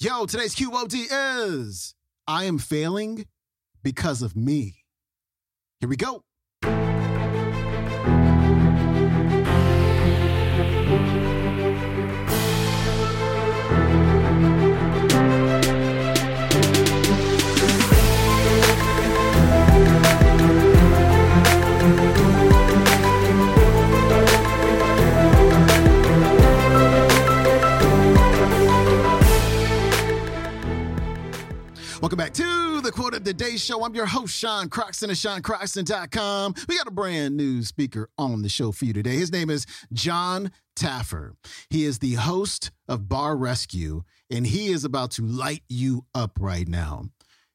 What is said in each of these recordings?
Yo, today's QOD is I am failing because of me. Here we go. Welcome back to the Quote of the Day Show. I'm your host, Sean Croxton of SeanCroxton.com. We got a brand new speaker on the show for you today. His name is Jon Taffer. He is the host of Bar Rescue, and he is about to light you up right now.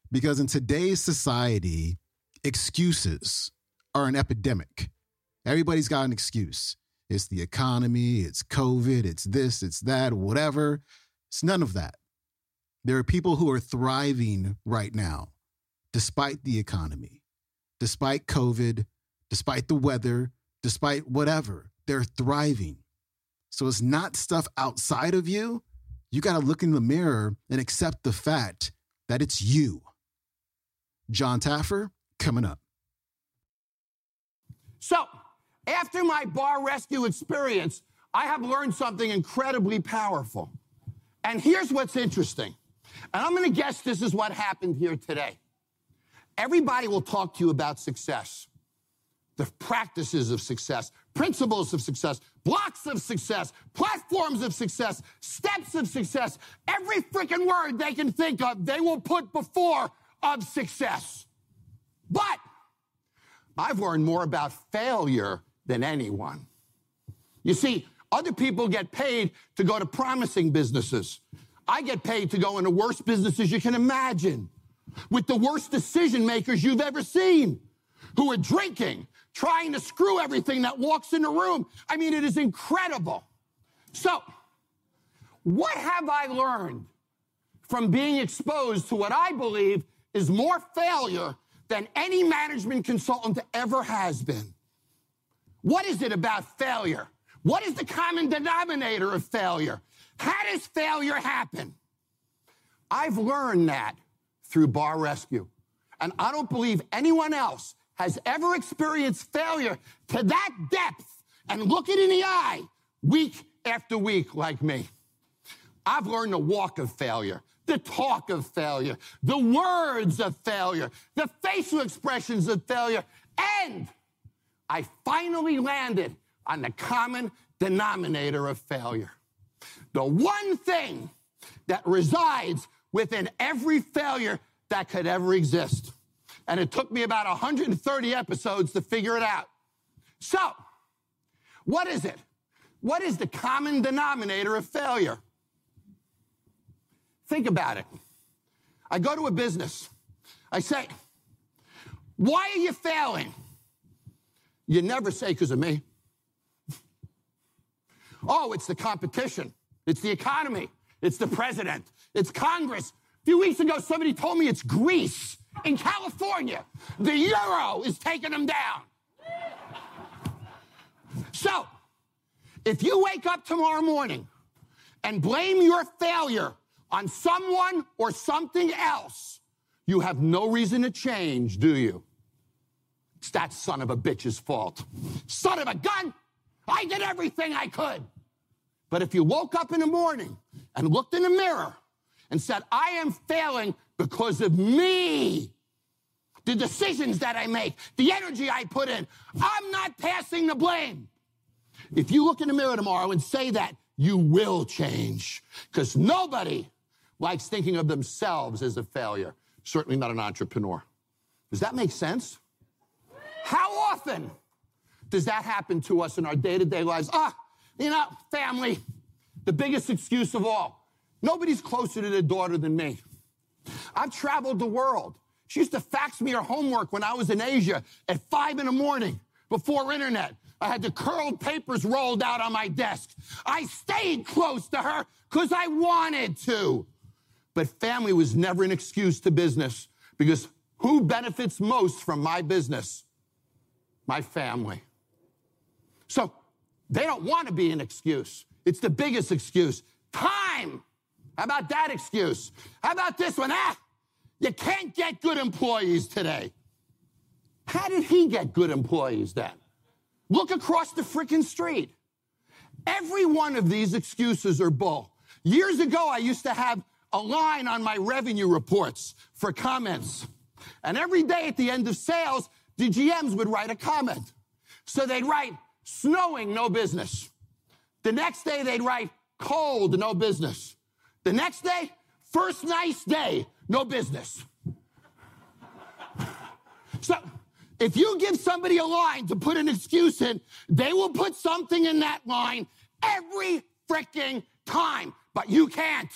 Because in today's society, excuses are an epidemic. Everybody's got an excuse. It's the economy, it's COVID, it's this, it's that, whatever. It's none of that. There are people who are thriving right now, despite the economy, despite COVID, despite the weather, despite whatever. They're thriving. So it's not stuff outside of you. You got to look in the mirror and accept the fact that it's you. Jon Taffer, coming up. So, after my bar rescue experience, I have learned something incredibly powerful. And here's what's interesting and I'm going to guess this is what happened here today. Everybody will talk to you about success, the practices of success, principles of success, blocks of success, platforms of success, steps of success. Every freaking word they can think of, they will put before of success. But I've learned more about failure than anyone. You see, other people get paid to go to promising businesses. I get paid to go into worst businesses you can imagine with the worst decision makers you've ever seen who are drinking, trying to screw everything that walks in the room. I mean, it is incredible. So, what have I learned from being exposed to what I believe is more failure than any management consultant ever has been? What is it about failure? What is the common denominator of failure? How does failure happen? I've learned that through Bar Rescue. And I don't believe anyone else has ever experienced failure to that depth and look it in the eye week after week like me. I've learned the walk of failure, the talk of failure, the words of failure, the facial expressions of failure, and I finally landed on the common denominator of failure the one thing that resides within every failure that could ever exist. And it took me about 130 episodes to figure it out. So, what is it? What is the common denominator of failure? Think about it. I go to a business. I say, Why are you failing? You never say, Because of me. Oh, it's the competition. It's the economy. It's the president. It's Congress. A few weeks ago, somebody told me it's Greece in California. The euro is taking them down. So, if you wake up tomorrow morning and blame your failure on someone or something else, you have no reason to change, do you? It's that son of a bitch's fault. Son of a gun! I did everything I could. But if you woke up in the morning and looked in the mirror and said, I am failing because of me, the decisions that I make, the energy I put in, I'm not passing the blame. If you look in the mirror tomorrow and say that, you will change because nobody likes thinking of themselves as a failure, certainly not an entrepreneur. Does that make sense? How often does that happen to us in our day to day lives? Ah, you know, family, the biggest excuse of all. Nobody's closer to their daughter than me. I've traveled the world. She used to fax me her homework when I was in Asia at five in the morning before internet. I had the curled papers rolled out on my desk. I stayed close to her because I wanted to. But family was never an excuse to business because who benefits most from my business? My family. So they don't want to be an excuse. It's the biggest excuse. Time. How about that excuse? How about this one? Ah, you can't get good employees today. How did he get good employees then? Look across the freaking street. Every one of these excuses are bull. Years ago, I used to have a line on my revenue reports for comments. And every day at the end of sales, the GMs would write a comment. So they'd write, snowing, no business. The next day, they'd write, cold, no business. The next day, first nice day, no business. So if you give somebody a line to put an excuse in, they will put something in that line every freaking time. But you can't.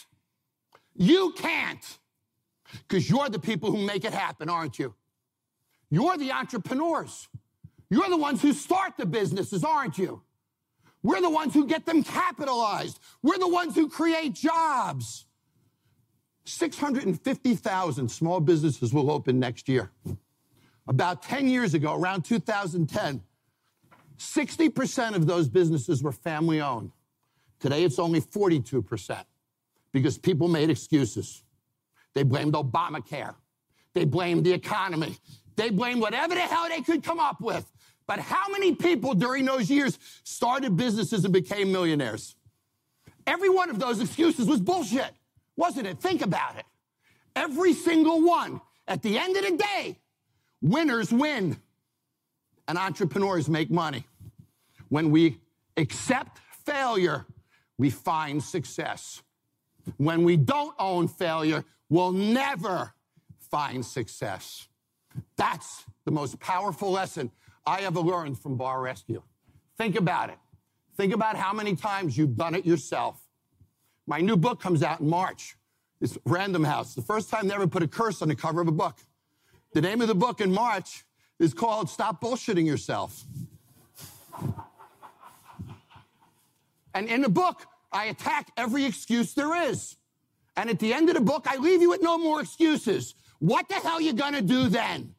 You can't. Because you're the people who make it happen, aren't you? You're the entrepreneurs. You're the ones who start the businesses, aren't you? We're the ones who get them capitalized. We're the ones who create jobs. 650,000 small businesses will open next year. About 10 years ago, around 2010, 60% of those businesses were family owned. Today, it's only 42% because people made excuses. They blamed Obamacare. They blamed the economy. They blamed whatever the hell they could come up with. But how many people during those years started businesses and became millionaires? Every one of those excuses was bullshit, wasn't it? Think about it. Every single one. At the end of the day, winners win and entrepreneurs make money. When we accept failure, we find success. When we don't own failure, we'll never find success. That's the most powerful lesson I ever learned from Bar Rescue. Think about it. Think about how many times you've done it yourself. My new book comes out in March. It's Random House. The first time they ever put a curse on the cover of a book. The name of the book in March is called Stop Bullshitting Yourself. And in the book, I attack every excuse there is. And at the end of the book, I leave you with no more excuses. What the hell you gonna do then?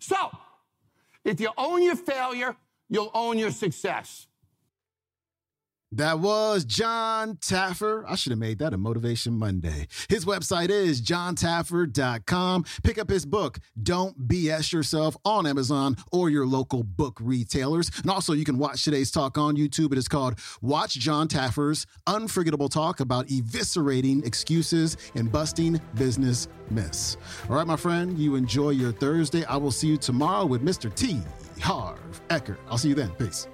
So, if you own your failure, you'll own your success. That was Jon Taffer. I should have made that a Motivation Monday. His website is jontaffer.com. Pick up his book, Don't BS Yourself, on Amazon or your local book retailers. And also, you can watch today's talk on YouTube. It is called Watch Jon Taffer's Unforgettable Talk about eviscerating excuses and busting business myths. All right, my friend, you enjoy your Thursday. I will see you tomorrow with Mr. T. Harv Eker. I'll see you then. Peace.